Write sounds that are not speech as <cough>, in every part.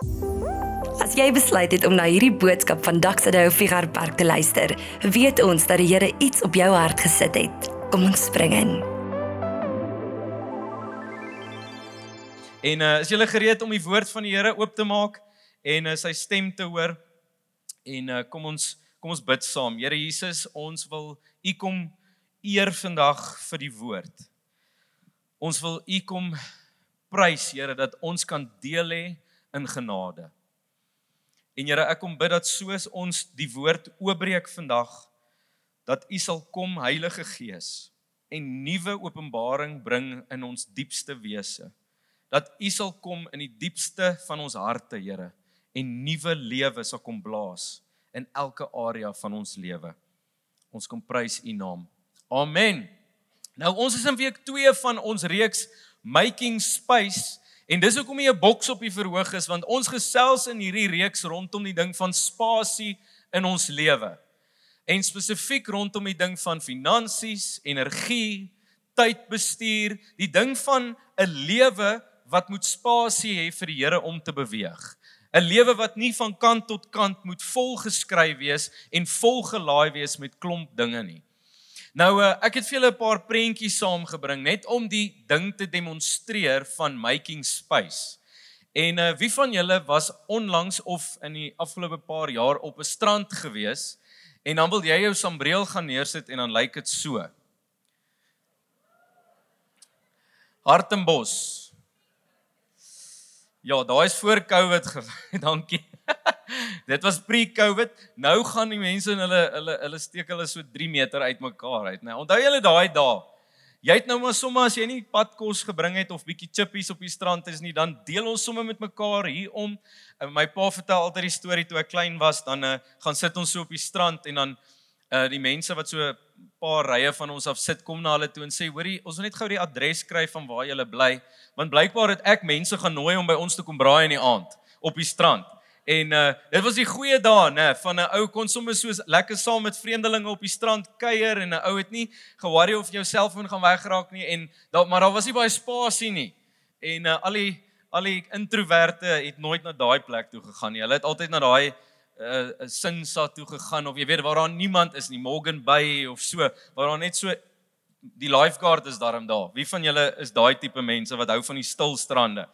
As jy besluit het om na hierdie boodskap van Daksade Figure Park te luister, weet ons dat die Here iets op jou hart gesit het. Kom ons spring in. En uh, is julle gereed om die woord van die Here oop te maak en uh, sy stem te hoor? En uh, kom ons kom ons bid saam. Here Jesus, ons wil U kom eer vandag vir die woord. Ons wil U kom prys, Here, dat ons kan deel hê in genade. En Here, ek kom bid dat soos ons die woord oopbreek vandag, dat U sal kom, Heilige Gees, en nuwe openbaring bring in ons diepste wese. Dat U sal kom in die diepste van ons harte, Here, en nuwe lewe sal kom blaas in elke area van ons lewe. Ons kom prys U naam. Amen. Nou ons is in week 2 van ons reeks Making Space En dis hoekom jy 'n boks op die verhoog is want ons gesels in hierdie reeks rondom die ding van spasie in ons lewe. En spesifiek rondom die ding van finansies, energie, tydbestuur, die ding van 'n lewe wat moet spasie hê vir die Here om te beweeg. 'n Lewe wat nie van kant tot kant moet volgeskryf wees en volgelaai wees met klomp dinge nie. Nou uh, ek het vir julle 'n paar prentjies saamgebring net om die ding te demonstreer van making space. En uh, wie van julle was onlangs of in die afgelope paar jaar op 'n strand gewees en dan wil jy jou sambreel gaan neersit en dan lyk dit so. Hartenbos. Ja, daai is voor Covid. <laughs> Dankie. <laughs> Dit was pre-COVID. Nou gaan die mense in hulle hulle hulle steek hulle so 3 meter uitmekaar uit, né? Nou, onthou julle daai dae? Jy het nou maar sommer as jy nie padkos gebring het of bietjie chippies op die strand is nie, dan deel ons sommer met mekaar hier om. My pa vertel altyd die storie toe ek klein was, dan uh, gaan sit ons so op die strand en dan uh die mense wat so 'n paar rye van ons af sit kom na hulle toe en sê hoorie ons wil net gou die adres kry van waar jy bly want blykbaar het ek mense genooi om by ons te kom braai in die aand op die strand En uh dit was die goeie dae, nê, van 'n ou kon sommer so lekker saam met vreemdelinge op die strand kuier en 'n ou het nie ge-worry of jou selfoon gaan wegraak nie en daar maar daar was nie baie spasie nie. En uh al die al die introverte het nooit na daai plek toe gegaan nie. Hulle het altyd na daai uh Sinsa toe gegaan of jy weet waar daar niemand is nie, Morgan Bay of so, waar daar net so die lifeguard is daarom daar. Wie van julle is daai tipe mense wat hou van die stil strande?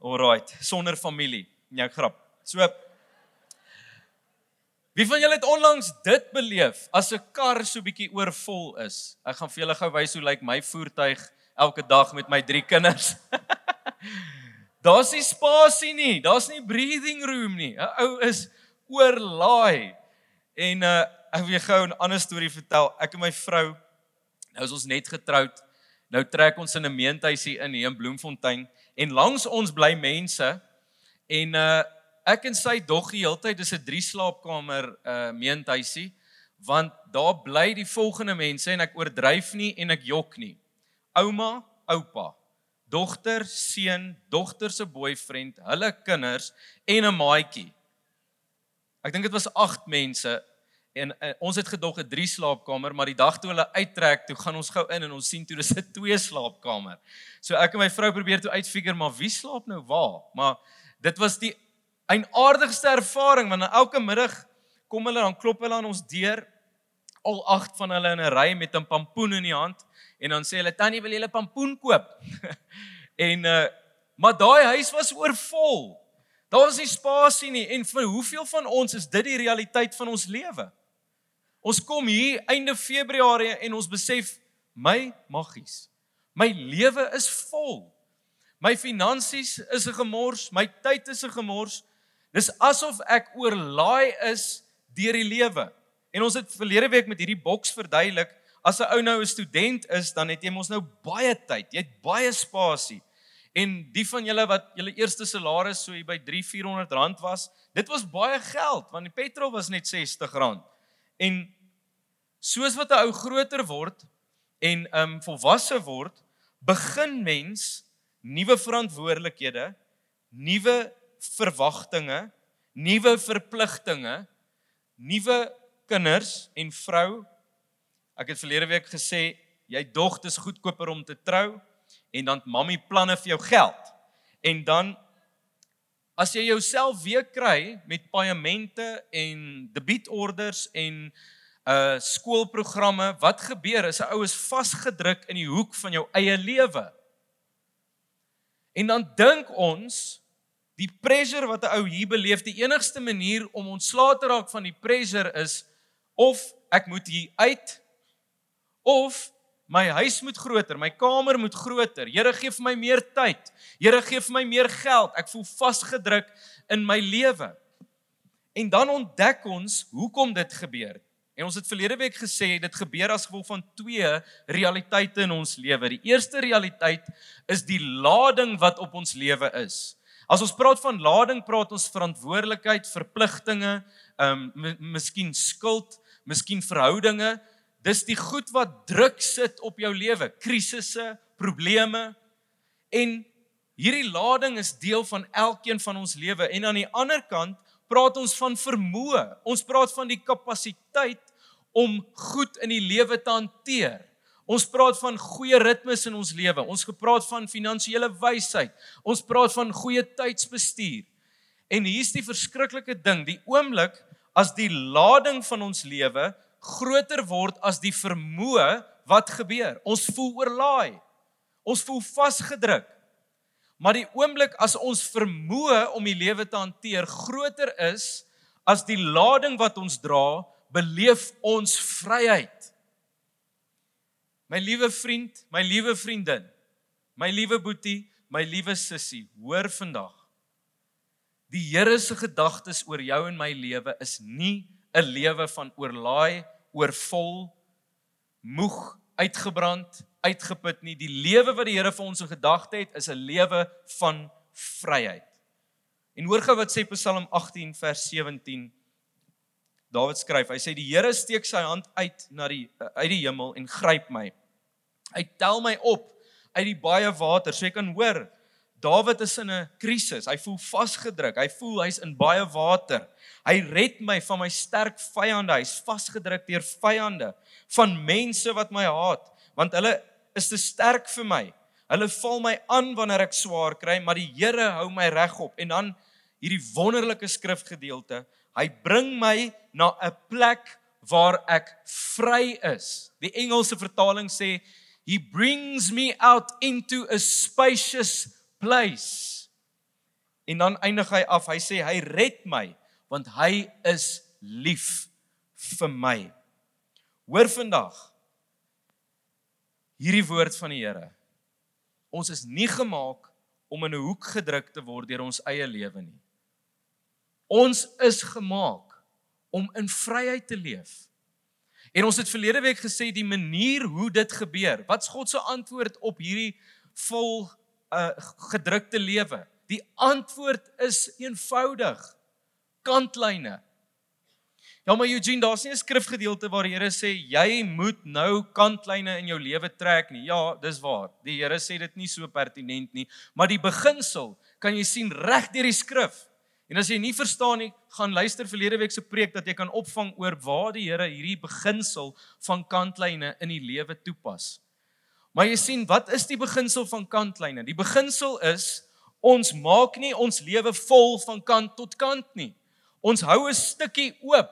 Alraight, sonder familie. Ja, grap. So Wie van julle het onlangs dit beleef as 'n kar so bietjie oorvol is? Ek gaan vir julle gou wys hoe lyk my voertuig elke dag met my drie kinders. <laughs> Daar's nie spasie nie. Daar's nie breathing room nie. 'n Ou is oorlaai. En uh ek wil gou 'n ander storie vertel. Ek en my vrou nou is ons net getroud. Nou trek ons in 'n meentuisie in hier in Bloemfontein en langs ons bly mense En uh ek en sy dog die hele tyd dis 'n drie slaapkamer uh meentuisie want daar bly die volgende mense en ek oordryf nie en ek jok nie. Ouma, oupa, dogter, seun, dogter se boyfriend, hulle kinders en 'n maatjie. Ek dink dit was 8 mense en uh, ons het gedog 'n drie slaapkamer, maar die dag toe hulle uittrek, toe gaan ons gou in en ons sien toe dis 'n <laughs> twee slaapkamer. So ek en my vrou probeer toe uitfigure maar wie slaap nou waar? Maar dit was die eienaardigste ervaring want elke middag kom hulle dan klop hulle aan ons deur al agt van hulle in 'n ry met 'n pampoen in die hand en dan sê hulle tannie wil jy 'n pampoen koop? <laughs> En uh maar daai huis was oorvol. Daar was nie spasie nie en vir hoeveel van ons is dit die realiteit van ons lewe? Ons kom hier einde februarie en ons besef my maggies my lewe is vol My finansies is 'n gemors, my tyd is 'n gemors. Dis asof ek oorlaai is deur die lewe. En ons het verlede week met hierdie boks verduidelik, as 'n ou nou 'n student is, dan het jy mos nou baie tyd, jy het baie spasie. En die van julle wat julle eerste salaris so hier by 3-400 rand was, dit was baie geld want die petrol was net 60 rand. En soos wat 'n ou groter word en um volwasse word, begin mens nuwe verantwoordelikhede, nuwe verwagtinge, nuwe verpligtinge, nuwe kinders en vrou. Ek het verlede week gesê jy dog dis goedkoper om te trou en dan mammie planne vir jou geld. En dan as jy jouself weer kry met paemente en debietorders en uh skoolprogramme, wat gebeur is 'n ou is vasgedruk in die hoek van jou eie lewe. En dan dink ons die pressure wat 'n ou hier beleef, die enigste manier om ontslae te raak van die pressure is of ek moet hier uit of my huis moet groter, my kamer moet groter. Here gee vir my meer tyd. Here gee vir my meer geld. Ek voel vasgedruk in my lewe. En dan ontdek ons hoekom dit gebeur. En ons het verlede week gesê dit gebeur as gevolg van twee realiteite in ons lewe. Die eerste realiteit is die lading wat op ons lewe is. As ons praat van lading, praat ons verantwoordelikheid, verpligtinge, ehm um, miskien skuld, miskien verhoudinge. Dis die goed wat druk sit op jou lewe, krisisse, probleme. En hierdie lading is deel van elkeen van ons lewe. En aan die ander kant praat ons van vermoë. Ons praat van die kapasiteit om goed in die lewe te hanteer. Ons praat van goeie ritmes in ons lewe. Ons gepraat van finansiële wysheid. Ons praat van goeie tydsbestuur. En hier's die verskriklike ding, die oomblik as die lading van ons lewe groter word as die vermoë, wat gebeur? Ons voel oorlaai. Ons voel vasgedruk. Maar die oomblik as ons vermoë om die lewe te hanteer groter is as die lading wat ons dra, beleef ons vryheid. My liewe vriend, my liewe vriendin, my liewe boetie, my liewe sussie, hoor vandag. Die Here se gedagtes oor jou en my lewe is nie 'n lewe van oorlaai, oorvol, moeg, uitgebrand, uitgeput nie. Die lewe wat die Here vir ons in gedagte het, is 'n lewe van vryheid. En hoor gou wat sê Psalm 18 vers 17 Dawid skryf, hy sê die Here steek sy hand uit na die uit die hemel en gryp my. Hy tel my op uit die baie water. So jy kan hoor, Dawid is in 'n krisis. Hy voel vasgedruk. Hy voel hy's in baie water. Hy red my van my sterk vyande. Hy's vasgedruk deur vyande, van mense wat my haat, want hulle is te sterk vir my. Hulle val my aan wanneer ek swaar kry, maar die Here hou my regop. En dan hierdie wonderlike skrifgedeelte Hy bring my na 'n plek waar ek vry is. Die Engelse vertaling sê he brings me out into a spacious place. En dan eindig hy af. Hy sê hy red my want hy is lief vir my. Hoor vandag hierdie woord van die Here. Ons is nie gemaak om in 'n hoek gedruk te word deur ons eie lewe nie. Ons is gemaak om in vryheid te leef. En ons het verlede week gesê die manier hoe dit gebeur. Wat's God se antwoord op hierdie vol uh gedrukte lewe? Die antwoord is eenvoudig. Kantlyne. Ja maar Eugene, daar's nie 'n skrifgedeelte waar die Here sê jy moet nou kantlyne in jou lewe trek nie. Ja, dis waar. Die Here sê dit nie so pertinent nie, maar die beginsel kan jy sien reg deur die skrif. En as jy nie verstaan nie, gaan luister verlede week se preek dat jy kan opvang oor waar die Here hierdie beginsel van kantlyne in die lewe toepas. Maar jy sien, wat is die beginsel van kantlyne? Die beginsel is ons maak nie ons lewe vol van kant tot kant nie. Ons hou 'n stukkie oop.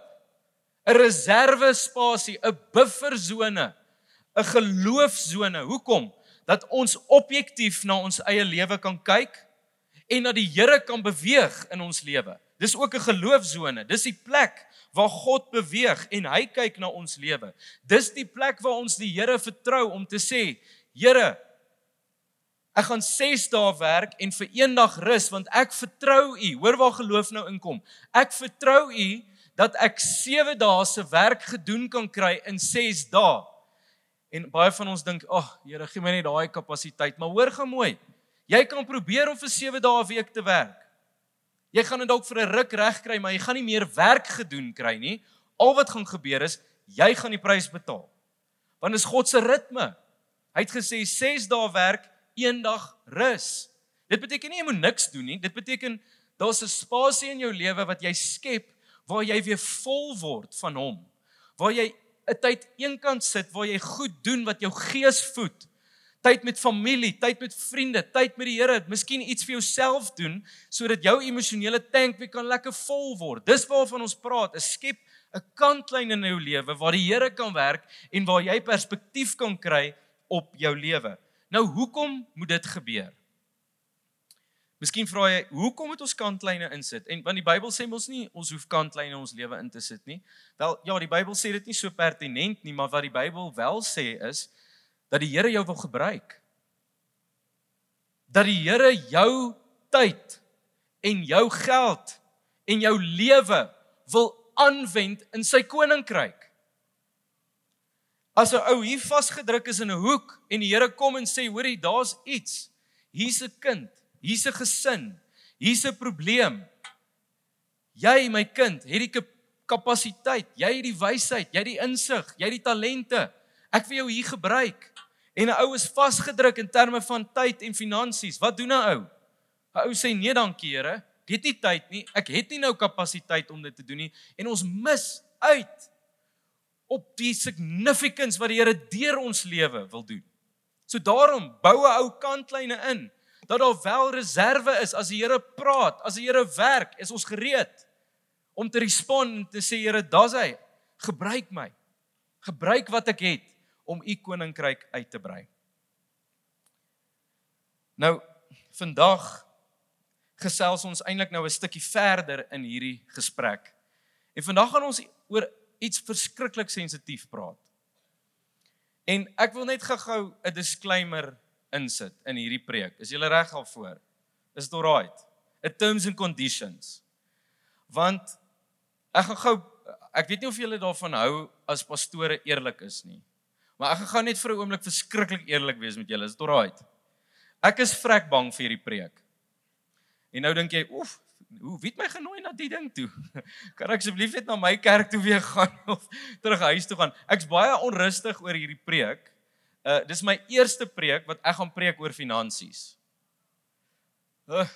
'n Reserve spasie, 'n buffersone, 'n geloofsone. Hoekom? Dat ons objektief na ons eie lewe kan kyk en dat die Here kan beweeg in ons lewe. Dis ook 'n geloofsone. Dis die plek waar God beweeg en hy kyk na ons lewe. Dis die plek waar ons die Here vertrou om te sê, Here, ek gaan 6 dae werk en vir een dag rus want ek vertrou U. Hoor waar geloof nou inkom. Ek vertrou U dat ek 7 dae se werk gedoen kan kry in 6 dae. En baie van ons dink, "Ag, oh, Here, gee my net daai kapasiteit." Maar hoor gou mooi. Jy kan probeer om vir 7 dae 'n week te werk. Jy gaan dit dalk vir 'n ruk regkry, maar jy gaan nie meer werk gedoen kry nie. Al wat gaan gebeur is jy gaan die prys betaal. Want dit is God se ritme. Hy het gesê 6 dae werk, 1 dag rus. Dit beteken nie jy moet niks doen nie. Dit beteken daar's 'n spasie in jou lewe wat jy skep waar jy weer vol word van hom. Waar jy 'n tyd eenkant sit waar jy goed doen wat jou gees voed tyd met familie, tyd met vriende, tyd met die Here, miskien iets vir jouself doen sodat jou emosionele tank weer kan lekker vol word. Dis waarvan ons praat, 'n skep 'n kantlyn in jou lewe waar die Here kan werk en waar jy perspektief kan kry op jou lewe. Nou hoekom moet dit gebeur? Miskien vra jy, hoekom moet ons kantlyne insit? En want die Bybel sê mos nie ons hoef kantlyne in ons lewe in te sit nie. Wel, ja, die Bybel sê dit nie so pertinent nie, maar wat die Bybel wel sê is dat die Here jou wil gebruik. Dat die Here jou tyd en jou geld en jou lewe wil aanwend in sy koninkryk. As 'n ou hier vasgedruk is in 'n hoek en die Here kom en sê, "Hoorie, daar's iets. Hier's 'n kind, hier's 'n gesin, hier's 'n probleem. Jy, my kind, het die kapasiteit, jy het die wysheid, jy het die insig, jy het die talente. Ek wil jou hier gebruik." En 'n ou is vasgedruk in terme van tyd en finansies. Wat doen 'n ou? 'n Ou sê, "Nee, dankie, Here. Ek het nie tyd nie. Ek het nie nou kapasiteit om dit te doen nie." En ons mis uit op die significance wat die Here deur ons lewe wil doen. So daarom bou 'n ou kantlyne in dat daar wel reserve is as die Here praat, as die Here werk, is ons gereed om te respond en te sê Here, daar's hy. Gebruik my. Gebruik wat ek het om u koninkryk uit te brei. Nou vandag gesels ons eintlik nou 'n stukkie verder in hierdie gesprek. En vandag gaan ons oor iets verskriklik sensitief praat. En ek wil net gou-gou 'n disclaimer insit in hierdie preek. Is julle reg al voor? Is dit alright? A terms and conditions. Want ek gaan gou ek weet nie of julle daarvan hou as pastore eerlik is nie. Maar ek gaan net vir 'n oomblik verskriklik eerlik wees met julle. Is dit alright? Ek is vrek bang vir hierdie preek. En nou dink jy, oef, hoe wie het my genooi na die ding toe? <laughs> Kan ek asseblief net na my kerk toe weer gaan <laughs> of terug huis toe gaan? Ek's baie onrustig oor hierdie preek. Uh dis my eerste preek wat ek gaan preek oor finansies. Uh,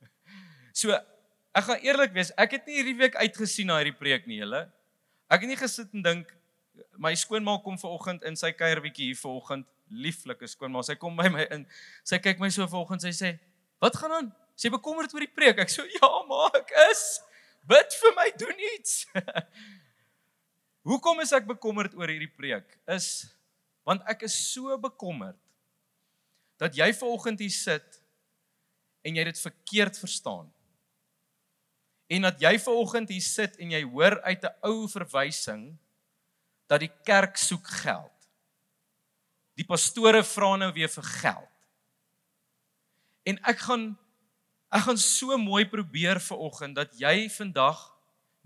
<laughs> so ek gaan eerlik wees, ek het nie hierdie week uitgesien na hierdie preek nie, julle. Ek het nie gesit en dink my skoonma kom vanoggend in sy kuier bietjie hier vanoggend, lieflike skoonma. Sy kom by my in. Sy kyk my so vanoggend, sy sê, "Wat gaan aan?" Sy bekommerd oor die preek. Ek so ja, maar ek is. Bid vir my, doen iets. <laughs> Hoekom is ek bekommerd oor hierdie preek? Is want ek is so bekommerd dat jy vanoggend hier sit en jy dit verkeerd verstaan. En dat jy vanoggend hier sit en jy hoor uit 'n ou verwysing dat die kerk soek geld. Die pastore vra nou weer vir geld. En ek gaan Ek gaan so mooi probeer vir oggend dat jy vandag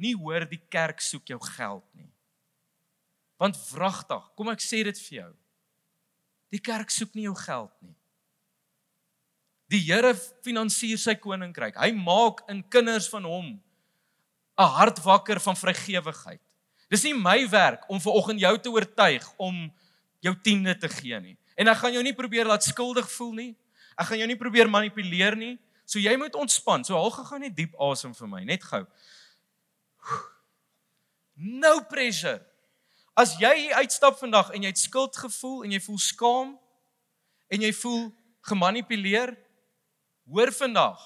nie hoor die kerk soek jou geld nie. Want wragtig, kom ek sê dit vir jou. Die kerk soek nie jou geld nie. Die Here finansier sy koninkryk. Hy maak in kinders van hom 'n hart wakker van vrygewigheid. Dis nie my werk om ver oggend jou te oortuig om jou tiende te gee nie. En ek gaan jou nie probeer laat skuldig voel nie. Ek gaan jou nie probeer manipuleer nie. So jy moet ontspan. So haal gou net diep asem vir my, net gou. No pressure. As jy uitstap vandag en jy het skuldgevoel en jy voel skaam en jy voel gemanipuleer, hoor vandag.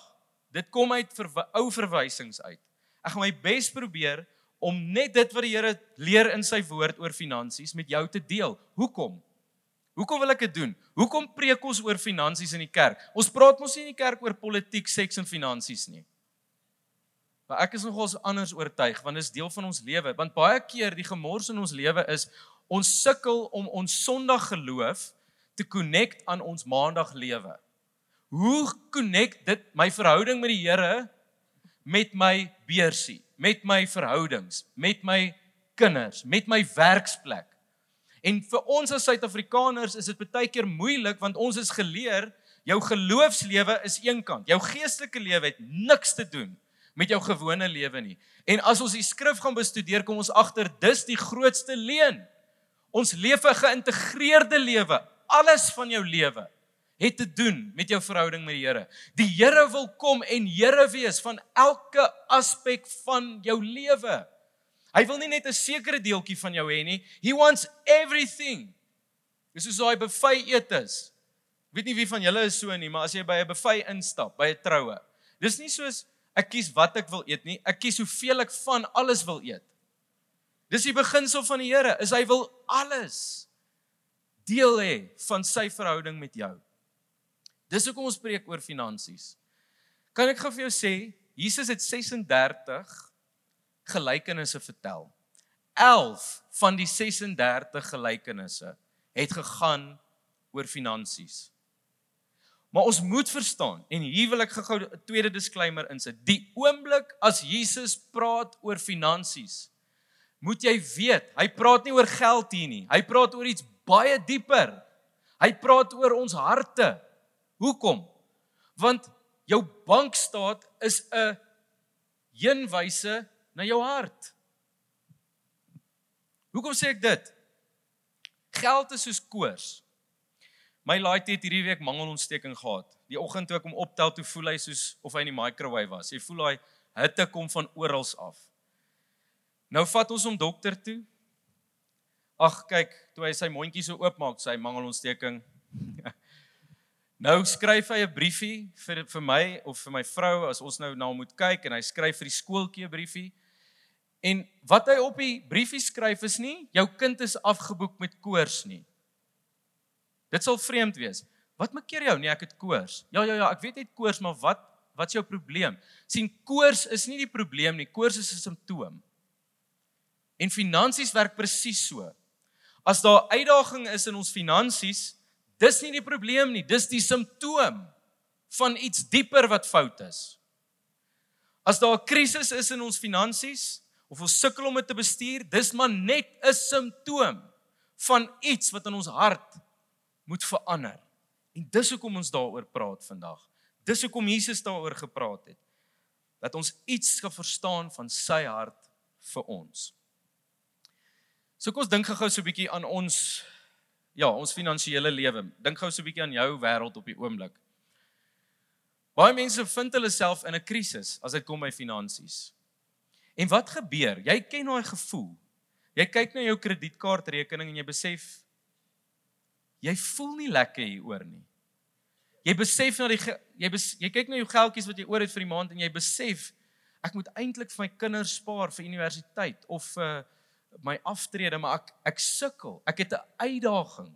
Dit kom uit vir ou verwysings uit. Ek gaan my bes probeer om net dit wat die Here leer in sy woord oor finansies met jou te deel. Hoekom? Hoekom wil ek dit doen? Hoekom preek ons oor finansies in die kerk? Ons praat mos nie in die kerk oor politiek, seks en finansies nie. Maar ek is nogals anders oortuig want dit is deel van ons lewe. Want baie keer die gemors in ons lewe is ons sukkel om ons Sondag geloof te connect aan ons Maandag lewe. Hoe connect dit my verhouding met die Here met my beursie, met my verhoudings, met my kinders, met my werksplek? En vir ons as Suid-Afrikaners is dit baie keer moeilik want ons is geleer jou geloofslewe is een kant. Jou geestelike lewe het niks te doen met jou gewone lewe nie. En as ons die skrif gaan bestudeer, kom ons agter dis die grootste leuen. Ons leef 'n geïntegreerde lewe. Alles van jou lewe het te doen met jou verhouding met die Here. Die Here wil kom en Here wees van elke aspek van jou lewe. Hy wil nie net 'n sekere deeltjie van jou hê nie. He wants everything. Dis soos daai buffet eet is. Weet nie wie van julle is so nie, maar as jy by 'n buffet instap, by 'n troue, dis nie soos ek kies wat ek wil eet nie, ek kies hoeveel ek van alles wil eet. Dis die beginsel van die Here, is hy wil alles deel hê van sy verhouding met jou. Dis hoekom ons preek oor finansies. Kan ek gou vir jou sê, Jesus het 36 gelykenisse vertel. 11 van die 36 gelykenisse het gegaan oor finansies. Maar ons moet verstaan en hier wil ek gou 'n tweede disclaimer insit. Die oomblik as Jesus praat oor finansies, moet jy weet, hy praat nie oor geld hier nie. Hy praat oor iets baie dieper. Hy praat oor ons harte. Hoekom? Want jou bankstaat is 'n heenwyse na jou hart. Hoekom sê ek dit? Geld is soos koors. My laaitjie het hierdie week mangelontsteking gehad. Die oggend toe ek hom optel, toe voel hy soos of hy in die microwave was. Jy voel daai hitte kom van oral af. Nou vat ons hom dokter toe. Ag kyk, toe hy sy mondjie so oopmaak, sy mangelontsteking. <laughs> nou skryf hy 'n briefie vir vir my of vir my vrou as ons nou na hom moet kyk en hy skryf vir die skooltjie 'n briefie. En wat hy op die briefie skryf is nie jou kind is afgeboek met koors nie. Dit sal vreemd wees. Wat maak keer jou? Nee, ek het koors. Ja ja ja, ek weet jy het koors, maar wat wat's jou probleem? sien koors is nie die probleem nie. Koors is 'n simptoom. En finansies werk presies so. As daar uitdaging is in ons finansies, dis nie die probleem nie, dis die simptoom van iets dieper wat fout is. As daar 'n krisis is in ons finansies, of ons sukkel om dit te bestuur, dis maar net 'n simptoom van iets wat in ons hart moet verander. En dis hoekom ons daaroor praat vandag. Dis hoekom Jesus daaroor gepraat het. Dat ons iets kan verstaan van sy hart vir ons. So kom ons dink gou so 'n bietjie aan ons ja, ons finansiële lewe. Dink gou so 'n bietjie aan jou wêreld op die oomblik. Baie mense vind hulle self in 'n krisis as dit kom by finansies. En wat gebeur? Jy ken daai gevoel. Jy kyk na jou kredietkaartrekening en jy besef jy voel nie lekker hieroor nie. Jy besef na die jy bes, jy kyk na jou geldjies wat jy oor het vir die maand en jy besef ek moet eintlik vir my kinders spaar vir universiteit of vir uh, my aftrede, maar ek ek sukkel. Ek het 'n uitdaging.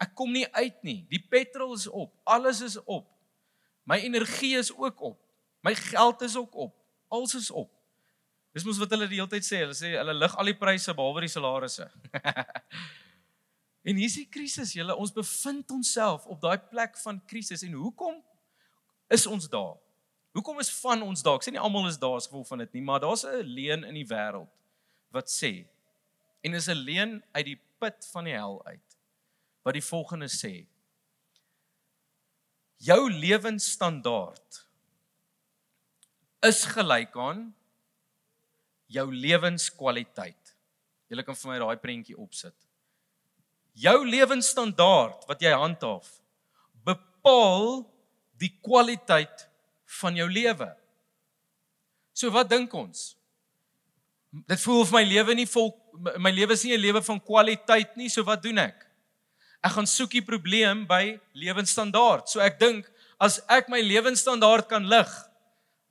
Ek kom nie uit nie. Die petrol is op. Alles is op. My energie is ook op. My geld is ook op. Alles is op. Dis mos wat hulle die hele tyd sê. Hulle sê hulle lig al die pryse behalwe die salarisse. <laughs> en hier is die krisis, julle. Ons bevind onsself op daai plek van krisis en hoekom is ons daar? Hoekom is van ons daar? Ek sê nie almal is daar as gevolg van dit nie, maar daar's 'n leuen in die wêreld wat sê en is 'n leuen uit die put van die hel uit wat die volgende sê: Jou lewensstandaard is gelyk aan jou lewenskwaliteit. Jy kan vir my daai prentjie opsit. Jou lewensstandaard wat jy handhaaf bepaal die kwaliteit van jou lewe. So wat dink ons? Dit voel of my lewe nie vol my lewe is nie 'n lewe van kwaliteit nie, so wat doen ek? Ek gaan soek die probleem by lewensstandaard. So ek dink as ek my lewensstandaard kan lig,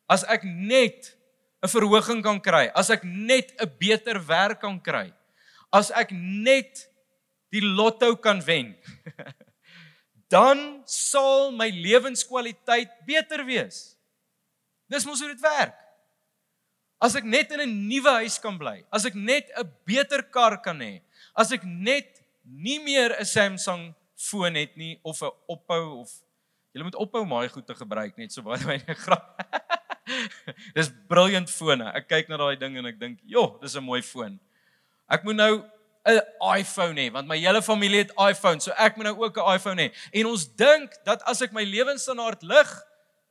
as ek net 'n verhoging kan kry, as ek net 'n beter werk kan kry, as ek net die lotto kan wen, <laughs> dan sal my lewenskwaliteit beter wees. Dis mos hoe dit werk. As ek net in 'n nuwe huis kan bly, as ek net 'n beter kar kan hê, as ek net nie meer 'n Samsung foon het nie of 'n ophou of jy moet ophou om daai goed te gebruik net so baie baie <laughs> grap. dis briljant fone. Ek kyk na daai ding en ek dink, "Jo, dis 'n mooi foon." Ek moet nou 'n iPhone hê want my hele familie het iPhone, so ek moet nou ook 'n iPhone hê. En ons dink dat as ek my lewensstandaard lig,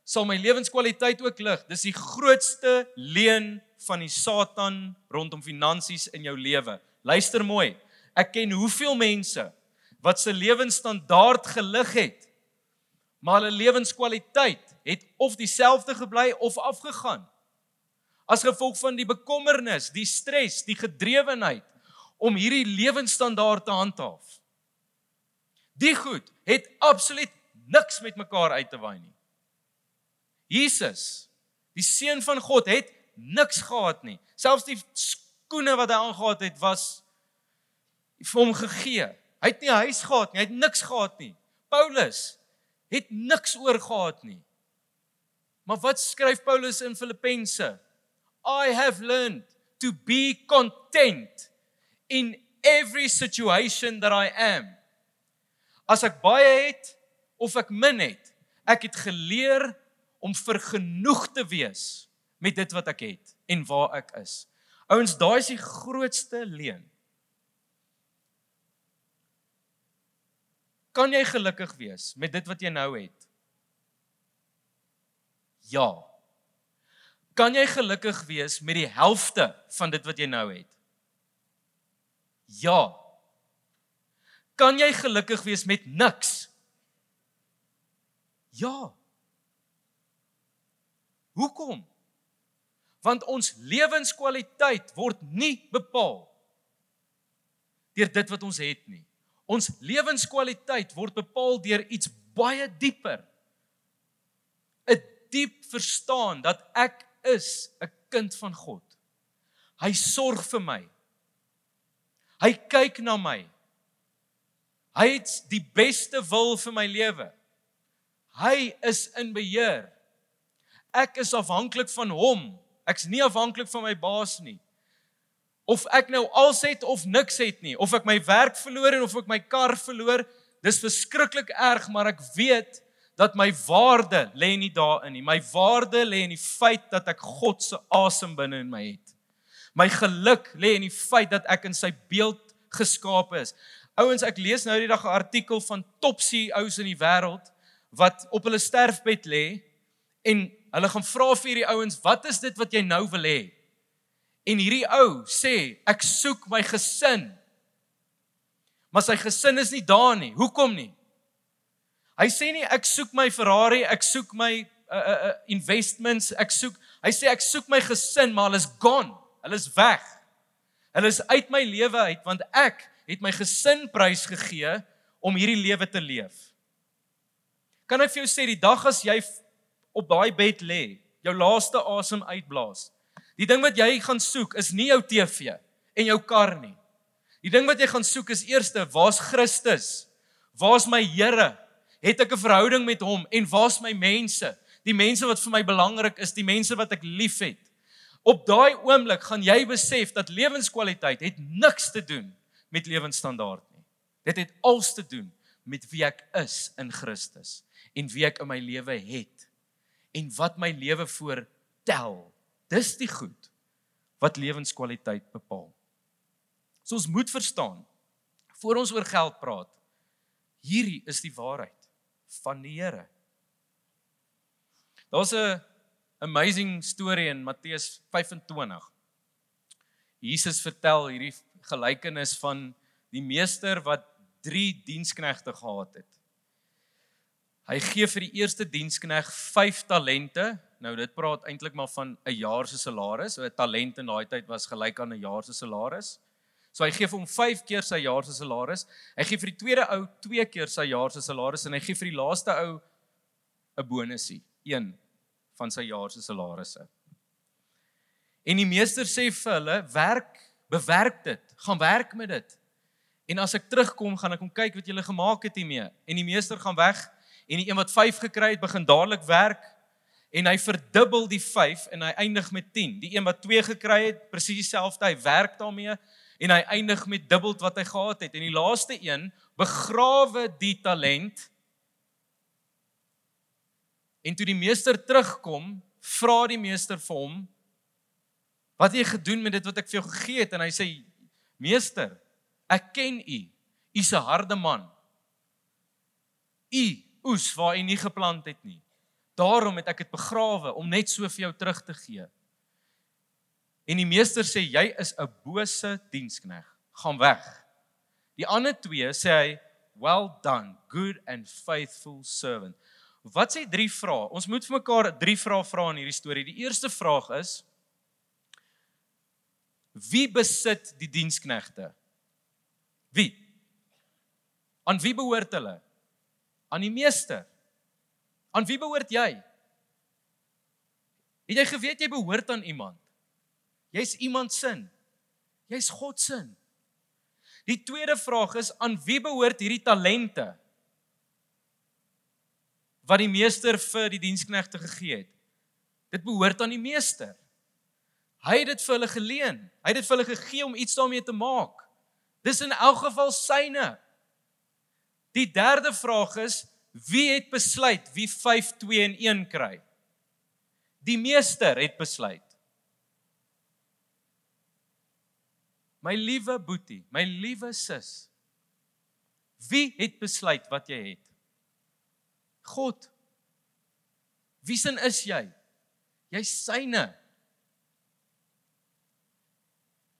sal my lewenskwaliteit ook lig. Dis die grootste leuen van die Satan rondom finansies in jou lewe. Luister mooi. Ek ken hoeveel mense wat se lewensstandaard gelig het, maar hulle lewenskwaliteit het of dieselfde gebly of afgegaan. As gevolg van die bekommernis, die stres, die gedrewenheid om hierdie lewensstandaard te handhaaf. Die goed het absoluut niks met mekaar uit te waai nie. Jesus, die seun van God het niks gehad nie. Selfs die skoene wat hy aangetree het was vir hom gegee. Hy het nie 'n huis gehad nie, hy het niks gehad nie. Paulus het niks oor gehad nie. Maar wat skryf Paulus in Filippense? I have learned to be content in every situation that I am. As ek baie het of ek min het, ek het geleer om vergenoeg te wees met dit wat ek het en waar ek is. Ouens, daai is die grootste leuen. Kan jy gelukkig wees met dit wat jy nou het? Ja. Kan jy gelukkig wees met die helfte van dit wat jy nou het? Ja. Kan jy gelukkig wees met niks? Ja. Hoekom? Want ons lewenskwaliteit word nie bepaal deur dit wat ons het nie. Ons lewenskwaliteit word bepaal deur iets baie dieper. 'n Diep verstaan dat ek is 'n kind van God. Hy sorg vir my. Hy kyk na my. Hy het die beste wil vir my lewe. Hy is in beheer. Ek is afhanklik van hom. Ek's nie afhanklik van my baas nie of ek nou als het of niks het nie, of ek my werk verloor en of ek my kar verloor, dis verskriklik erg, maar ek weet dat my waarde lê nie daarin nie. My waarde lê in die feit dat ek God se asem binne in my het. My geluk lê in die feit dat ek in sy beeld geskape is. Ouens, ek lees nou die dag 'n artikel van top CEOs in die wêreld wat op hulle sterfbed lê en hulle gaan vra vir hierdie ouens, "Wat is dit wat jy nou wil hê?" En hierdie ou sê, ek soek my gesin. Maar sy gesin is nie daar nie. Hoekom nie? Hy sê nie ek soek my Ferrari, ek soek my uh, uh, investments, ek soek hy sê ek soek my gesin, maar hulle is gone. Hulle is weg. Hulle is uit my lewe uit want ek het my gesin prys gegee om hierdie lewe te leef. Kan ek vir jou sê die dag as jy op daai bed lê, jou laaste asem uitblaas, Die ding wat jy gaan soek is nie jou TV en jou kar nie. Die ding wat jy gaan soek is eerste, waar's Christus? Waar's my Here? Het ek 'n verhouding met hom en waar's my mense? Die mense wat vir my belangrik is, die mense wat ek liefhet. Op daai oomblik gaan jy besef dat lewenskwaliteit het niks te doen met lewensstandaard nie. Dit het alles te doen met wie ek is in Christus en wie ek in my lewe het en wat my lewe voortel Dis die goed wat lewenskwaliteit bepaal. So ons moet verstaan voor ons oor geld praat. Hierdie is die waarheid van die Here. Daar's 'n amazing storie in Matteus 25. Jesus vertel hierdie gelykenis van die meester wat 3 diensknegte gehad het. Hy gee vir die eerste dienskneg 5 talente Nou dit praat eintlik maar van 'n jaar se salaris. So 'n talent in daai tyd was gelyk aan 'n jaar se salaris. So hy gee vir hom 5 keer sy jaar se salaris. Hy gee vir die tweede ou 2 keer sy jaar se salaris en hy gee vir die laaste ou 'n bonusie, een van sy jaar se salarisse. En die meester sê vir hulle, "Werk, bewerk dit, gaan werk met dit. En as ek terugkom, gaan ek kom kyk wat julle gemaak het hiermee." En die meester gaan weg en die een wat 5 gekry het, begin dadelik werk en hy verdubbel die 5 en hy eindig met 10. Die een wat 2 gekry het, presies dieselfde, hy werk daarmee en hy eindig met dubbel wat hy gehad het. En die laaste een begrawe die talent. En toe die meester terugkom, vra die meester vir hom: "Wat het jy gedoen met dit wat ek vir jou gegee het?" En hy sê: "Meester, ek ken u. U's 'n harde man. U oes waar u nie geplant het nie." Daarom het ek dit begrawe om net so vir jou terug te gee. En die meester sê jy is 'n bose dienskneg. Gaan weg. Die ander twee sê hy well done, good and faithful servant. Wat sê drie vrae? Ons moet vir mekaar drie vrae vra in hierdie storie. Die eerste vraag is wie besit die diensknegte? Wie? Aan wie behoort hulle? Aan die meester. Aan wie behoort jy? Het jy geweet jy behoort aan iemand? Jy's iemand sin. Jy's God se. Die tweede vraag is aan wie behoort hierdie talente? Wat die meester vir die diensknegte gegee het. Dit behoort aan die meester. Hy het dit vir hulle geleen. Hy het dit vir hulle gegee om iets daarmee te maak. Dis in elk geval syne. Die derde vraag is wie het besluit wie 5 2 en 1 kry? Die meester het besluit. My liewe boetie, my liewe sis. Wie het besluit wat jy het? God. Wie sin is jy? Jy's syne.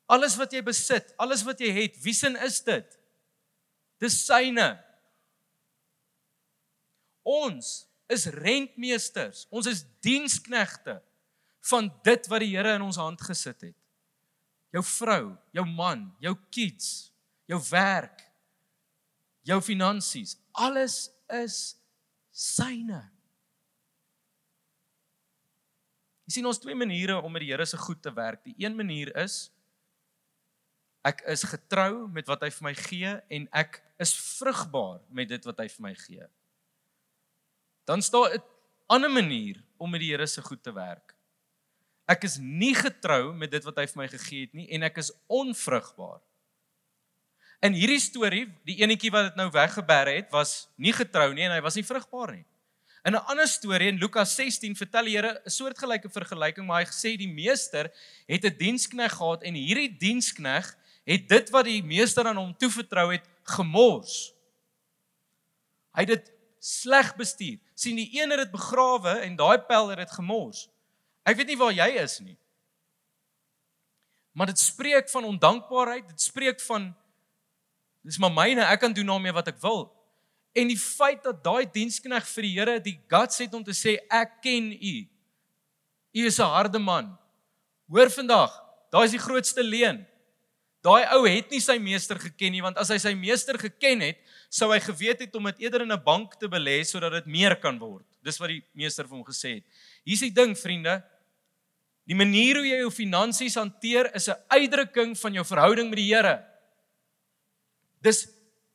Alles wat jy besit, alles wat jy het, wie sin is dit? Dis syne. Ons is rentmeesters. Ons is diensknegte van dit wat die Here in ons hand gesit het. Jou vrou, jou man, jou kids, jou werk, jou finansies, alles is syne. Jy sien ons twee maniere om met die Here se goed te werk. Die een manier is ek is getrou met wat hy vir my gee en ek is vrugbaar met dit wat hy vir my gee. Dan staan 'n ander manier om met die Here se goed te werk. Ek is nie getrou met dit wat hy vir my gegee het nie en ek is onvrugbaar. In hierdie storie, die enetjie wat dit nou weggeberg het, was nie getrou nie en hy was nie vrugbaar nie. In 'n ander storie in Lukas 16 vertel die Here 'n soortgelyke vergelyking, maar hy sê die meester het 'n dienskneg gehad en hierdie dienskneg het dit wat die meester aan hom toevertrou het gemors. Hy het dit sleg bestuur. sien die een het dit begrawe en daai pel het dit gemors. Ek weet nie waar jy is nie. Maar dit spreek van ondankbaarheid, dit spreek van dis maar myne, ek kan doen daarmee wat ek wil. En die feit dat daai dienskneg vir die Here die guts het om te sê ek ken u. U is 'n harde man. Hoor vandag, daai is die grootste leuen. Daai ou het nie sy meester geken nie want as hy sy meester geken het, sou hy geweet het om dit eerder in 'n bank te belê sodat dit meer kan word. Dis wat die meester vir hom gesê het. Hier's die ding, vriende. Die manier hoe jy jou finansies hanteer is 'n uitdrukking van jou verhouding met die Here. Dis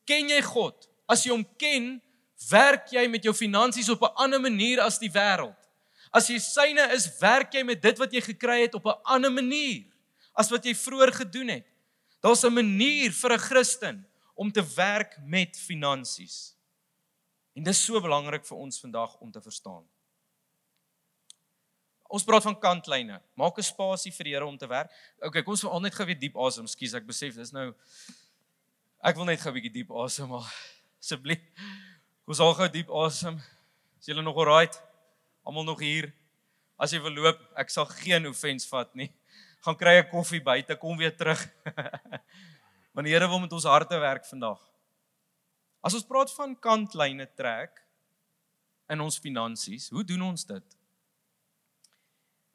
ken jy God? As jy hom ken, werk jy met jou finansies op 'n ander manier as die wêreld. As jy syne is, werk jy met dit wat jy gekry het op 'n ander manier as wat jy vroeër gedoen het. Daar's 'n manier vir 'n Christen om te werk met finansies. En dis so belangrik vir ons vandag om te verstaan. Ons praat van kantlyne. Maak 'n spasie vir die Here om te werk. OK, kom ons wil net gou weer diep asem. Skus, ek besef dis nou ek wil net gou 'n bietjie diep asem maar asseblief. Kom ons al gou diep asem. Is julle nog alright? Almal nog hier? As jy wil loop, ek sal geen offense vat nie gaan kry 'n koffie buite, kom weer terug. <laughs> Want die Here wil met ons harte werk vandag. As ons praat van kantlyne trek in ons finansies, hoe doen ons dit?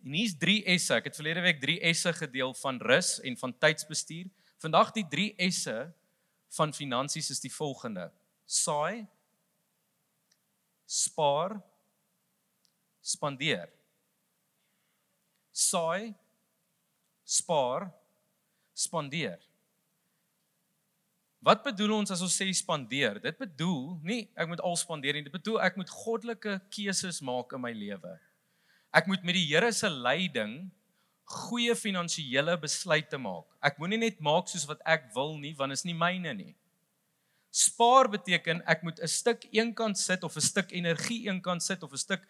En hier's 3 S'e. Ek het verlede week 3 S'e gedeel van rus en van tydsbestuur. Vandag die 3 S'e van finansies is die volgende: saai, spaar, spandeer. Saai, spaar, spandeer. Wat bedoel ons as ons sê spandeer? Dit bedoel nie ek moet al spandeer nie, dit bedoel ek moet goddelike keuses maak in my lewe. Ek moet met die Here se leiding goeie finansiële besluite maak. Ek moenie net maak soos wat ek wil nie, want is nie myne nie. Spaar beteken ek moet 'n stuk eenkant sit of 'n stuk energie eenkant sit of 'n stuk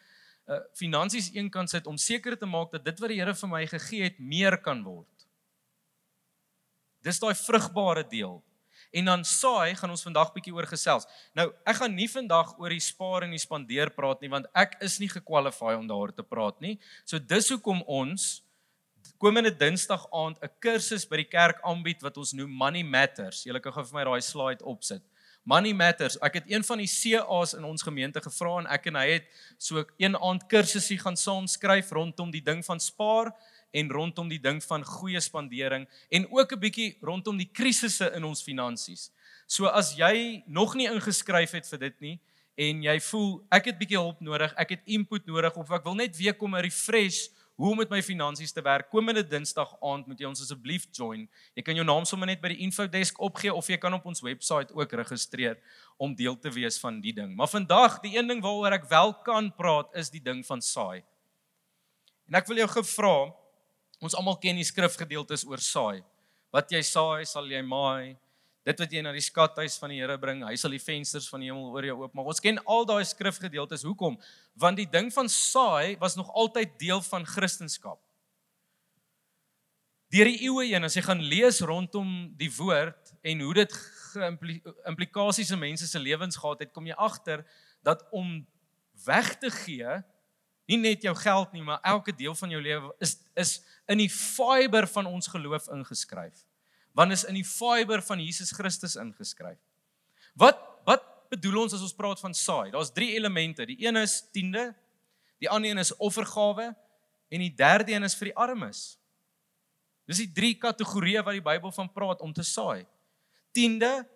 uh, finansies eenkant sit om seker te maak dat dit wat die Here vir my gegee het meer kan word. Dis daai vrugbare deel. En dan saai gaan ons vandag bietjie oor gesels. Nou, ek gaan nie vandag oor die spaar en die spandeer praat nie want ek is nie gekwalifiseer om daaroor te praat nie. So dis hoekom ons komende Dinsdag aand 'n kursus by die kerk aanbied wat ons noem Money Matters. Julle kan gou vir my daai slide opsit. Money matters. Ek het een van die CA's in ons gemeente gevra en ek en hy het so een aand kursusie gaan saam skryf rondom die ding van spaar en rondom die ding van goeie spandering en ook 'n bietjie rondom die krisisse in ons finansies. So as jy nog nie ingeskryf het vir dit nie en jy voel ek het bietjie hulp nodig, ek het input nodig of ek wil net weer kom 'n refresh hoe om met my finansies te werk. Komende Dinsdag aand moet jy ons asseblief join. Jy kan jou naam sommer net by die info desk opgee of jy kan op ons webwerf ook registreer om deel te wees van die ding. Maar vandag, die een ding waaroor ek wel kan praat is die ding van saai. En ek wil jou gevra, ons almal ken die skrifgedeeltes oor saai. Wat jy saai, sal jy maai. Dit wat jy na die skathuis van die Here bring, hy sal die vensters van die hemel oor jou oopmaak. Ons ken al daai skrifgedeeltes. Hoekom? Want die ding van saai was nog altyd deel van Christendom. Deur die eeue heen as jy gaan lees rondom die woord en hoe dit implikasies in mense se lewens gehad het, kom jy agter dat om weg te gee nie net jou geld nie, maar elke deel van jou lewe is is in die fiber van ons geloof ingeskryf want is in die fiber van Jesus Christus ingeskryf. Wat wat bedoel ons as ons praat van saai? Daar's drie elemente. Die een is tiende, die ander een is offergawe en die derde een is vir die armes. Dis die drie kategorieë wat die Bybel van praat om te saai. Tiende,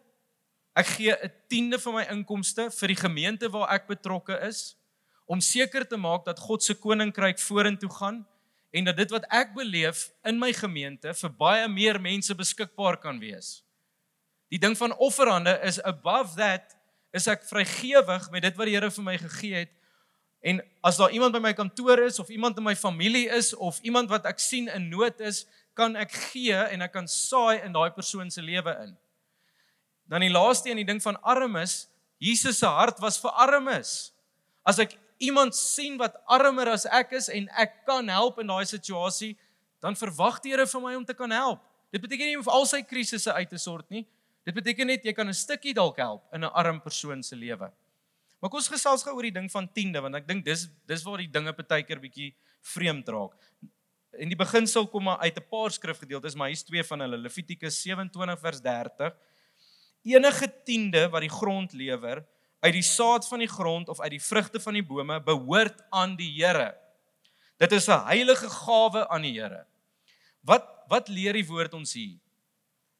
ek gee 'n tiende van my inkomste vir die gemeente waar ek betrokke is om seker te maak dat God se koninkryk vorentoe gaan en dat dit wat ek beleef in my gemeente vir baie meer mense beskikbaar kan wees. Die ding van offerande is above that is ek vrygewig met dit wat die Here vir my gegee het. En as daar iemand by my kantoor is of iemand in my familie is of iemand wat ek sien in nood is, kan ek gee en ek kan saai in daai persoon se lewe in. Dan die laaste een, die ding van armes, Jesus se hart was vir armes. As ek iemand sien wat armer as ek is en ek kan help in daai situasie, dan verwag die Here van my om te kan help. Dit beteken nie om al sy krisisse uit te sort nie. Dit beteken net jy kan 'n stukkie dalk help in 'n arm persoon se lewe. Maar kom ons gesels gou oor die ding van tiende want ek dink dis dis waar die dinge partykeer bietjie vreemd raak. En die beginsel kom maar uit 'n paar skrifgedeeltes, maar hier's twee van hulle. Levitikus 27 vers 30. Enige tiende wat die grond lewer, uit die saad van die grond of uit die vrugte van die bome behoort aan die Here. Dit is 'n heilige gawe aan die Here. Wat wat leer die woord ons hier?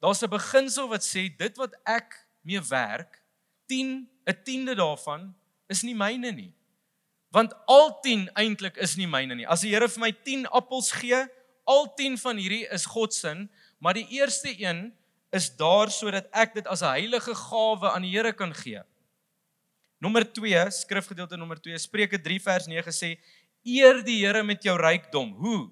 Daar's 'n beginsel wat sê dit wat ek mee werk, 10, 'n tiende daarvan is nie myne nie. Want al 10 eintlik is nie myne nie. As die Here vir my 10 appels gee, al 10 van hierdie is God se, maar die eerste een is daar sodat ek dit as 'n heilige gawe aan die Here kan gee. Nommer 2, skrifgedeelte nommer 2, Spreuke 3 vers 9 sê: Eer die Here met jou rykdom. Hoe?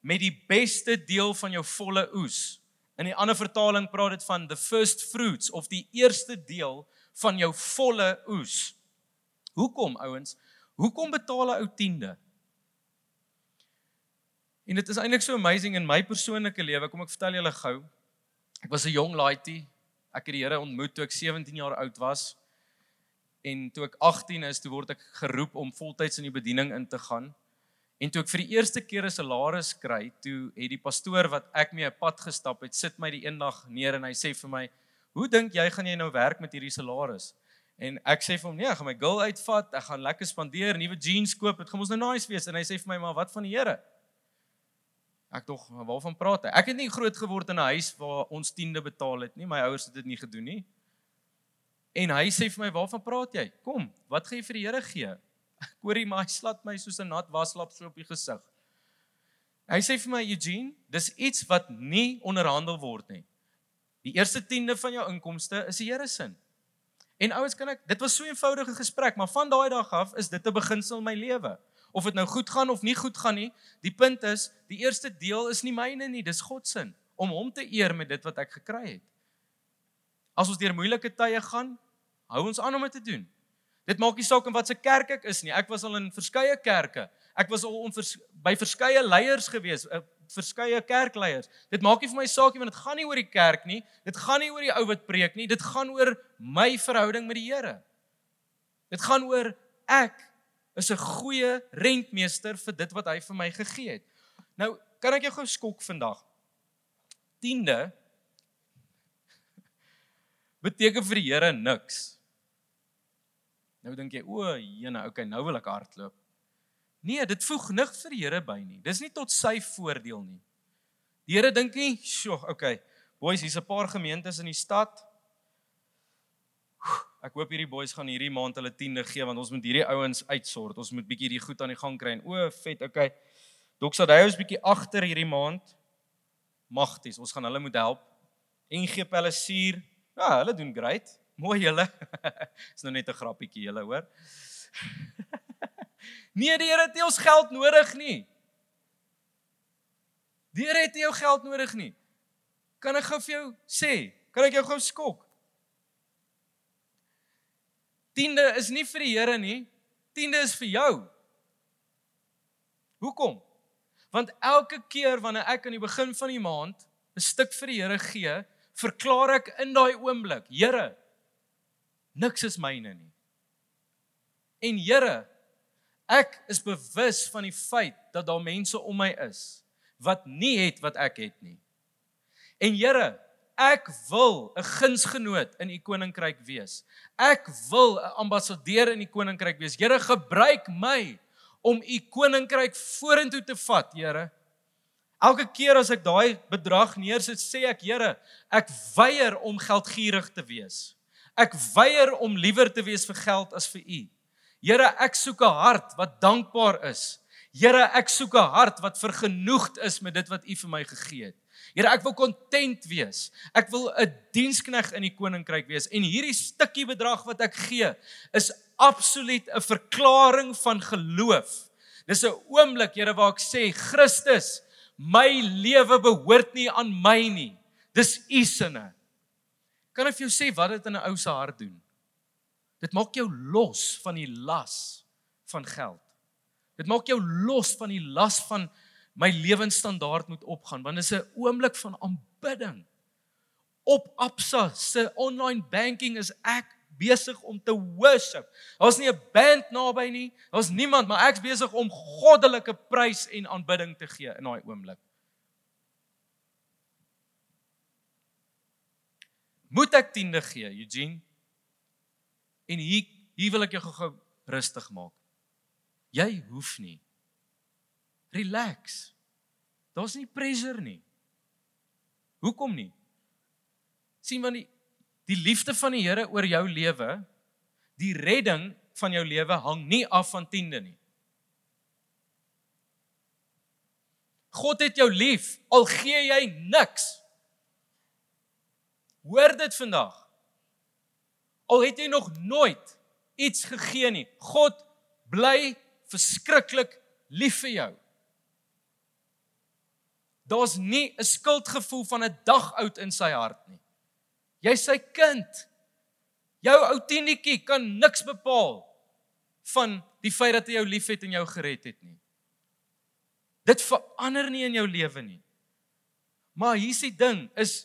Met die beste deel van jou volle oes. In die ander vertaling praat dit van the first fruits of die eerste deel van jou volle oes. Hoekom ouens? Hoekom betaal 'n ou tiende? En dit is eintlik so amazing in my persoonlike lewe. Kom ek vertel julle gou. Ek was 'n jong laaitie. Ek het die Here ontmoet toe ek 17 jaar oud was en toe ek 18 is, toe word ek geroep om voltyds in die bediening in te gaan. En toe ek vir die eerste keer 'n salaris kry, toe het die pastoor wat ek mee 'n pad gestap het, sit my die eendag neer en hy sê vir my: "Hoe dink jy gaan jy nou werk met hierdie salaris?" En ek sê vir hom: "Nee, ek gaan my girl uitvat, ek gaan lekker spandeer, nuwe jeans koop, dit gaan mos nou nice wees." En hy sê vir my: "Maar wat van die Here?" Ek tog, waarvan praat hy? Ek het nie groot geword in 'n huis waar ons tiende betaal het nie. My ouers het dit nie gedoen nie. En hy sê vir my, "Waarvan praat jy? Kom, wat gaan jy vir die Here gee?" <laughs> Ek hoor hy maar slat my soos 'n nat waslap so op die gesig. Hy sê vir my, "Eugene, dis iets wat nie onderhandel word nie. Die eerste tiende van jou inkomste is die Here se." En ouens kan ek, dit was so 'n eenvoudige gesprek, maar van daai dag af is dit 'n beginsel in my lewe. Of dit nou goed gaan of nie goed gaan nie, die punt is, die eerste deel is nie myne nie, dis God se om hom te eer met dit wat ek gekry het. As ons deur moeilike tye gaan, hou ons aan om dit te doen. Dit maak nie saak in watter kerk ek is nie. Ek was al in verskeie kerke. Ek was al vers, by verskeie leiers gewees, uh, verskeie kerkleiers. Dit maak nie vir my saak nie want dit gaan nie oor die kerk nie. Dit gaan nie oor die ou wat preek nie. Dit gaan oor my verhouding met die Here. Dit gaan oor ek is 'n goeie rentmeester vir dit wat hy vir my gegee het. Nou, kan ek jou gou skok vandag? Tiende beteken vir die Here niks. Nou dink jy, o, jene, okay, nou wil ek hardloop. Nee, dit voeg niks vir die Here by nie. Dis nie tot sy voordeel nie. Die Here dink nie, "Sjoe, okay, boys, hier's 'n paar gemeentes in die stad. Ek hoop hierdie boys gaan hierdie maand hulle 10de gee want ons moet hierdie ouens uitsort. Ons moet bietjie hierdie goed aan die gang kry en o, vet, okay. Doxadeo is bietjie agter hierdie maand. Magties, ons gaan hulle moet help. NG Palisier, ja, hulle doen great. Mooi julle. <laughs> is nou net 'n grappietjie julle, hoor. <laughs> nee, die Here het nie ons geld nodig nie. Die Here het nie jou geld nodig nie. Kan ek gou vir jou sê? Kan ek jou gou skok? Tiende is nie vir die Here nie. Tiende is vir jou. Hoekom? Want elke keer wanneer ek aan die begin van die maand 'n stuk vir die Here gee, verklaar ek in daai oomblik, Here, niks is myne nie. En Here, ek is bewus van die feit dat daar mense om my is wat nie het wat ek het nie. En Here, ek wil 'n gunsgenoot in u koninkryk wees. Ek wil 'n ambassadeur in u koninkryk wees. Here, gebruik my om u koninkryk vorentoe te vat, Here. Elke keer as ek daai bedrag neersit, sê ek, Here, ek weier om geldgierig te wees. Ek weier om liewer te wees vir geld as vir u. Here, ek soek 'n hart wat dankbaar is. Here, ek soek 'n hart wat vergenoegd is met dit wat u vir my gegee het. Here, ek wil kontent wees. Ek wil 'n dienskneg in die koninkryk wees en hierdie stukkie bedrag wat ek gee is absoluut 'n verklaring van geloof. Dis 'n oomblik, Here, waar ek sê Christus, my lewe behoort nie aan my nie. Dis u sinne. Kan ek vir jou sê wat dit in 'n ou se hart doen? Dit maak jou los van die las van geld. Dit maak jou los van die las van my lewensstandaard moet opgaan want dit is 'n oomblik van aanbidding. Op Absa se online banking is ek besig om te worship. Daar's nie 'n band naby nie. Daar's niemand, maar ek's besig om goddelike prys en aanbidding te gee in daai oomblik. Moet ek tiende gee, Eugene? En hier hier wil ek jou gou rustig maak. Jy hoef nie. Relax. Daar's nie pressure nie. Hoekom nie? sien want die die liefde van die Here oor jou lewe, die redding van jou lewe hang nie af van tiende nie. God het jou lief al gee jy niks. Hoor dit vandag. Al het jy nog nooit iets gegee nie. God bly verskriklik lief vir jou. Daar's nie 'n skuldgevoel van 'n dag oud in sy hart nie. Jy's sy kind. Jou ou tienetjie kan niks bepaal van die feit dat hy jou liefhet en jou gered het nie. Dit verander nie in jou lewe nie. Maar hier's die ding is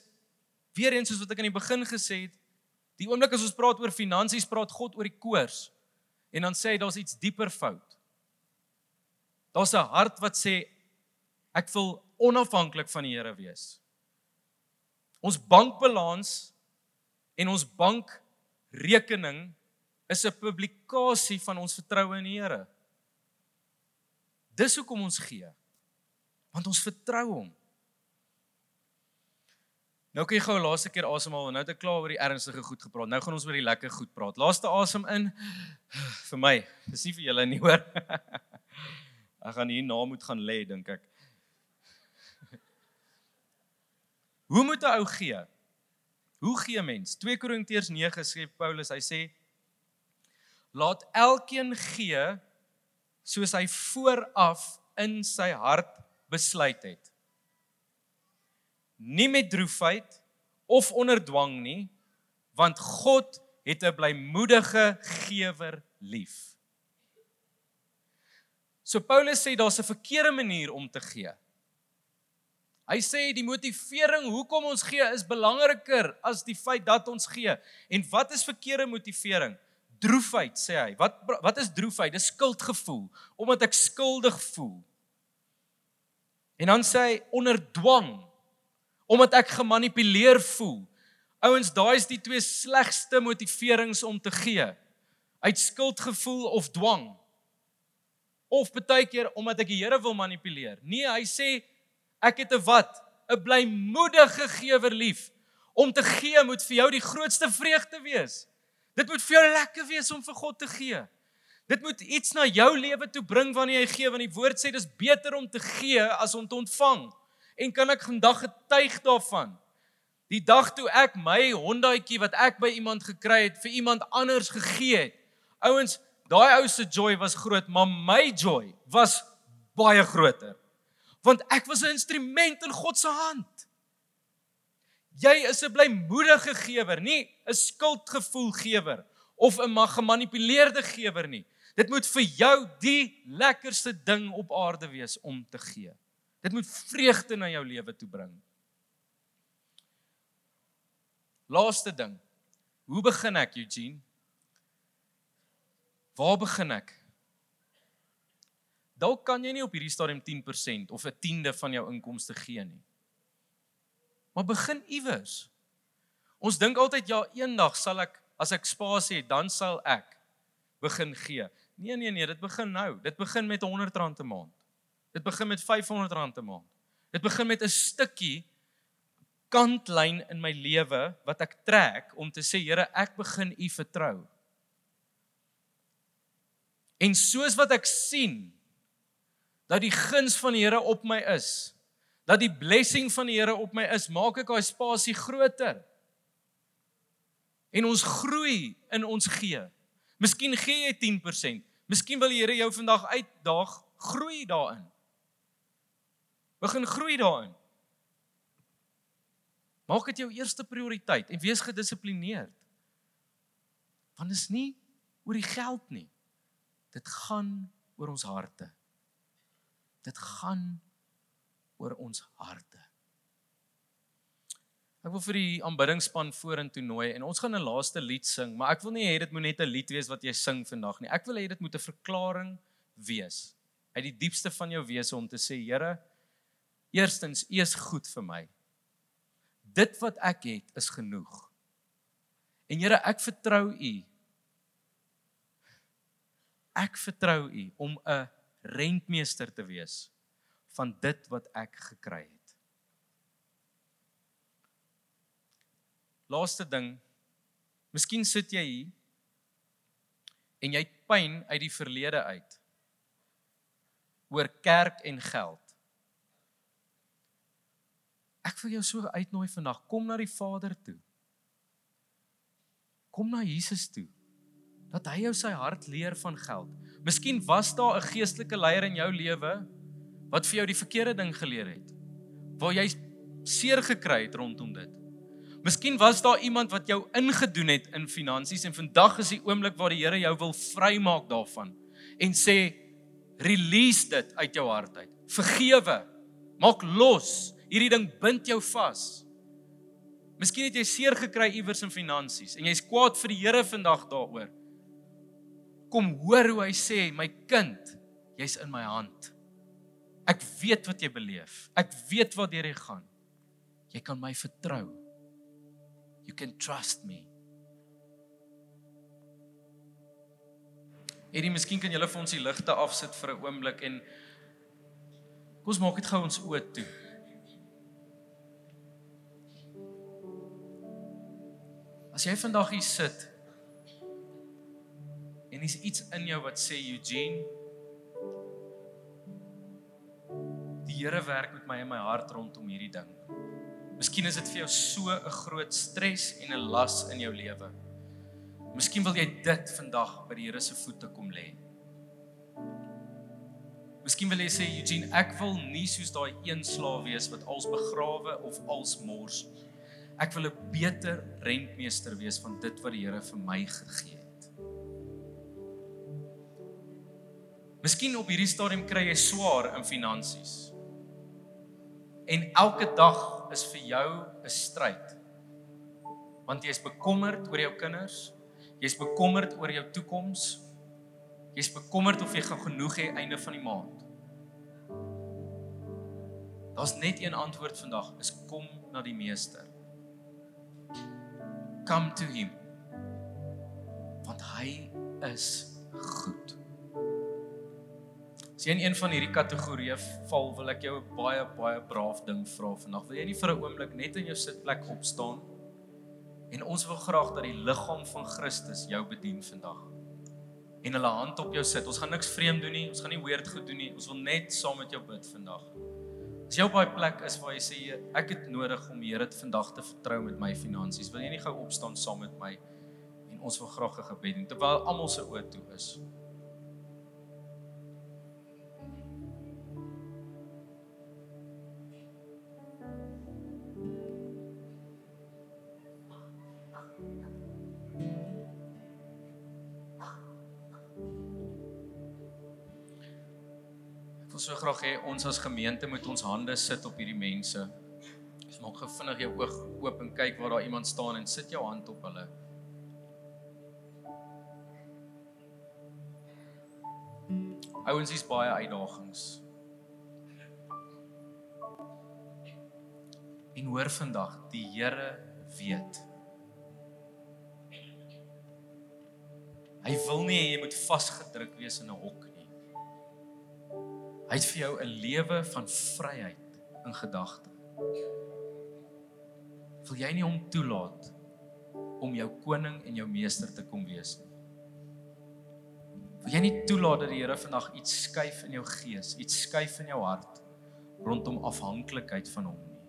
weer eens soos wat ek aan die begin gesê het, die oomblik as ons praat oor finansies, praat God oor die koers. En dan sê hy daar's iets dieper fout. Daar's 'n hart wat sê ek wil onafhanklik van die Here wees. Ons bankbalans en ons bankrekening is 'n publikasie van ons vertroue in die Here. Dis hoekom ons gee. Want ons vertrou hom. Nou kan jy gou laaste keer asemhaal en nou het ek klaar oor die ernstige goed gepraat. Nou gaan ons oor die lekker goed praat. Laaste asem in <sighs> vir my. Dis nie vir julle nie, hoor. <laughs> Ek gaan hier na moet gaan lê, dink ek. <laughs> Hoe moet 'n ou gee? Hoe gee mens? 2 Korintiërs 9 skryf Paulus, hy sê laat elkeen gee soos hy vooraf in sy hart besluit het. Nie met droefheid of onder dwang nie, want God het 'n blymoedige gewer lief. So Paulus sê daar's 'n verkeerde manier om te gee. Hy sê die motivering hoekom ons gee is belangriker as die feit dat ons gee. En wat is verkeerde motivering? Droefheid sê hy. Wat wat is droefheid? Dis skuldgevoel omdat ek skuldig voel. En dan sê hy onder dwang omdat ek gemanipuleer voel. Ouens, daai is die twee slegste motiverings om te gee. Uit skuldgevoel of dwang. Of baie keer omdat ek die Here wil manipuleer. Nee, hy sê Ek het 'n wat? 'n Blymoedige gewer lief. Om te gee moet vir jou die grootste vreugde wees. Dit moet vir jou lekker wees om vir God te gee. Dit moet iets na jou lewe toe bring wanneer jy gee want die woord sê dis beter om te gee as om te ontvang. En kan ek vandag getuig daarvan? Die dag toe ek my Hondaatjie wat ek by iemand gekry het vir iemand anders gegee het. Ouens, daai ou se joy was groot, maar my joy was baie groter. Want ek was 'n instrument in God se hand. Jy is 'n blymoedige gewer, nie 'n skuldgevoel gewer of 'n gemanipuleerde gewer nie. Dit moet vir jou die lekkerste ding op aarde wees om te gee. Dit moet vreugde na jou lewe toe bring. Laaste ding. Hoe begin ek, Eugene? Waar begin ek? Dalk kan jy nie op hierdie stadium 10% of 'n tiende van jou inkomste gee nie. Maar begin iewers. Ons dink altyd ja, eendag sal ek as ek spasie het, dan sal ek begin gee. Nee nee nee, dit begin nou. Dit begin met R100 'n maand. Dit begin met R500 'n maand. Dit begin met 'n stukkie kantlyn in my lewe wat ek trek om te sê Here, ek begin U vertrou. En soos wat ek sien dat die guns van die Here op my is, dat die blessing van die Here op my is, maak ek daai spasie groter. En ons groei in ons gee. Miskien gee jy 10%. Miskien wil die Here jou vandag uitdaag, groei daarin. Begin groei daarin. Maak dit jou eerste prioriteit en wees gedissiplineerd. Want dit is nie oor die geld nie. Dit gaan oor ons harte. Dit gaan oor ons harte. Ek wil vir die aanbiddingspan vorentoe nooi en ons gaan 'n laaste lied sing, maar ek wil nie hê dit moet net 'n lied wees wat jy sing vandag nie. Ek wil hê dit moet 'n verklaring wees uit die diepste van jou wese om te sê, Here, eerstens, U is goed vir my. Dit wat ek het is genoeg. En Here, ek vertrou U. Ek vertrou U om 'n rentmeester te wees van dit wat ek gekry het. Laaste ding. Miskien sit jy hier en jy het pyn uit die verlede uit oor kerk en geld. Ek wil jou so uitnooi vandag, kom na die Vader toe. Kom na Jesus toe. Dat hy jou sy hart leer van geld. Miskien was daar 'n geestelike leier in jou lewe wat vir jou die verkeerde ding geleer het. Waar jy seer gekry het rondom dit. Miskien was daar iemand wat jou ingedoen het in finansies en vandag is die oomblik waar die Here jou wil vrymaak daarvan en sê release dit uit jou hart uit. Vergewe. Maak los. Hierdie ding bind jou vas. Miskien het jy seer gekry iewers in finansies en jy's kwaad vir die Here vandag daaroor. Kom hoor hoe hy sê, my kind, jy's in my hand. Ek weet wat jy beleef. Ek weet wat deur jy gaan. Jy kan my vertrou. You can trust me. Hierdie miskien kan julle vir ons die ligte afsit vir 'n oomblik en kom ons maak dit gou ons oë toe. As jy vandag hier sit en is iets in jou wat sê Eugene die Here werk met my in my hart rondom hierdie ding. Miskien is dit vir jou so 'n groot stres en 'n las in jou lewe. Miskien wil jy dit vandag by die Here se voete kom lê. Miskien wil jy sê Eugene, ek wil nie soos daai een slaaf wees wat als begrawe of als mors. Ek wil 'n beter rentmeester wees van dit wat die Here vir my gegee het. Miskien op hierdie stadium kry jy swaar in finansies. En elke dag is vir jou 'n stryd. Want jy is bekommerd oor jou kinders. Jy's bekommerd oor jou toekoms. Jy's bekommerd of jy gaan genoeg hê einde van die maand. Daar's net een antwoord vandag, is kom na die Meester. Come to him. Want hy is goed. As jy in een van hierdie kategorieë val, wil ek jou 'n baie baie braaf ding vra vandag. Wil jy nie vir 'n oomblik net in jou sitplek opstaan En ons wil graag dat die liggaam van Christus jou bedien vandag. En hulle hand op jou sit. Ons gaan niks vreemd doen nie. Ons gaan nie weird goed doen nie. Ons wil net saam met jou bid vandag. As op daai plek is waar jy sê ek het nodig om die Here vandag te vertrou met my finansies, wil jy nie gou opstaan saam met my en ons wil graag 'n gebed doen terwyl almal se oë toe is. So graag hê ons as gemeente moet ons hande sit op hierdie mense. Ons maak gou vinnig jou oog oop en kyk waar daar iemand staan en sit jou hand op hulle. Ouens, dis baie uitdagings. En hoor vandag, die Here weet. Hy wil nie hê jy moet vasgedruk wees in 'n hok. Hy het vir jou 'n lewe van vryheid in gedagte. Wil jy nie hom toelaat om jou koning en jou meester te kom wees nie? Wil jy nie toelaat dat die Here vandag iets skuif in jou gees, iets skuif in jou hart rondom afhanklikheid van hom nie?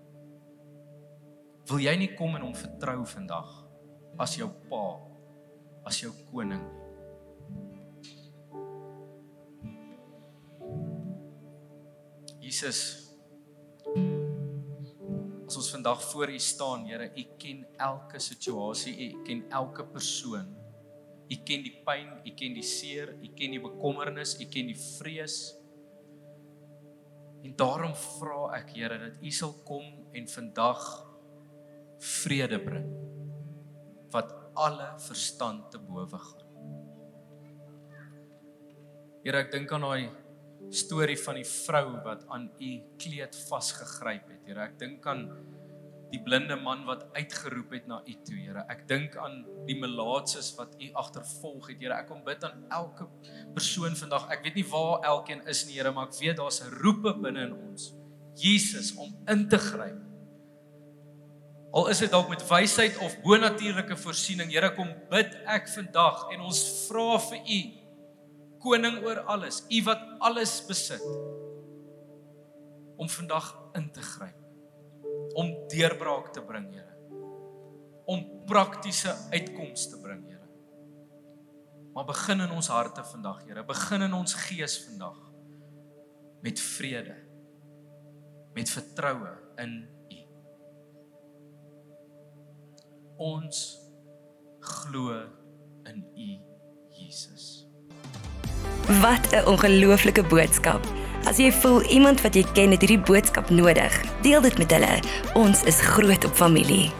Wil jy nie kom en hom vertrou vandag as jou pa, as jou koning Jesus as ons vandag voor U staan, Here, U ken elke situasie, U ken elke persoon. U ken die pyn, U ken die seer, U ken die bekommernis, U ken die vrees. En daarom vra ek, Here, dat U sal kom en vandag vrede bring wat alle verstand te bowe gaan. Here, ek dink aan daai storie van die vrou wat aan u kleed vasgegryp het. Here, ek dink aan die blinde man wat uitgeroep het na u toe, Here. Ek dink aan die melaatses wat u agtervolg het, Here. Ek kom bid aan elke persoon vandag. Ek weet nie waar elkeen is nie, Here, maar ek weet daar's 'n roepe binne in ons. Jesus om in te gryp. Al is dit dalk met wysheid of bonatuurlike voorsiening, Here, kom bid ek vandag en ons vra vir u koning oor alles, u wat alles besit om vandag in te gryp. Om deurbraak te bring, Here. Om praktiese uitkomste te bring, Here. Maar begin in ons harte vandag, Here. Begin in ons gees vandag met vrede. Met vertroue in U. Ons glo in U, Jesus. Wat 'n ongelooflike boodskap. As jy voel iemand wat jy ken het hierdie boodskap nodig, deel dit met hulle. Ons is groot op familie.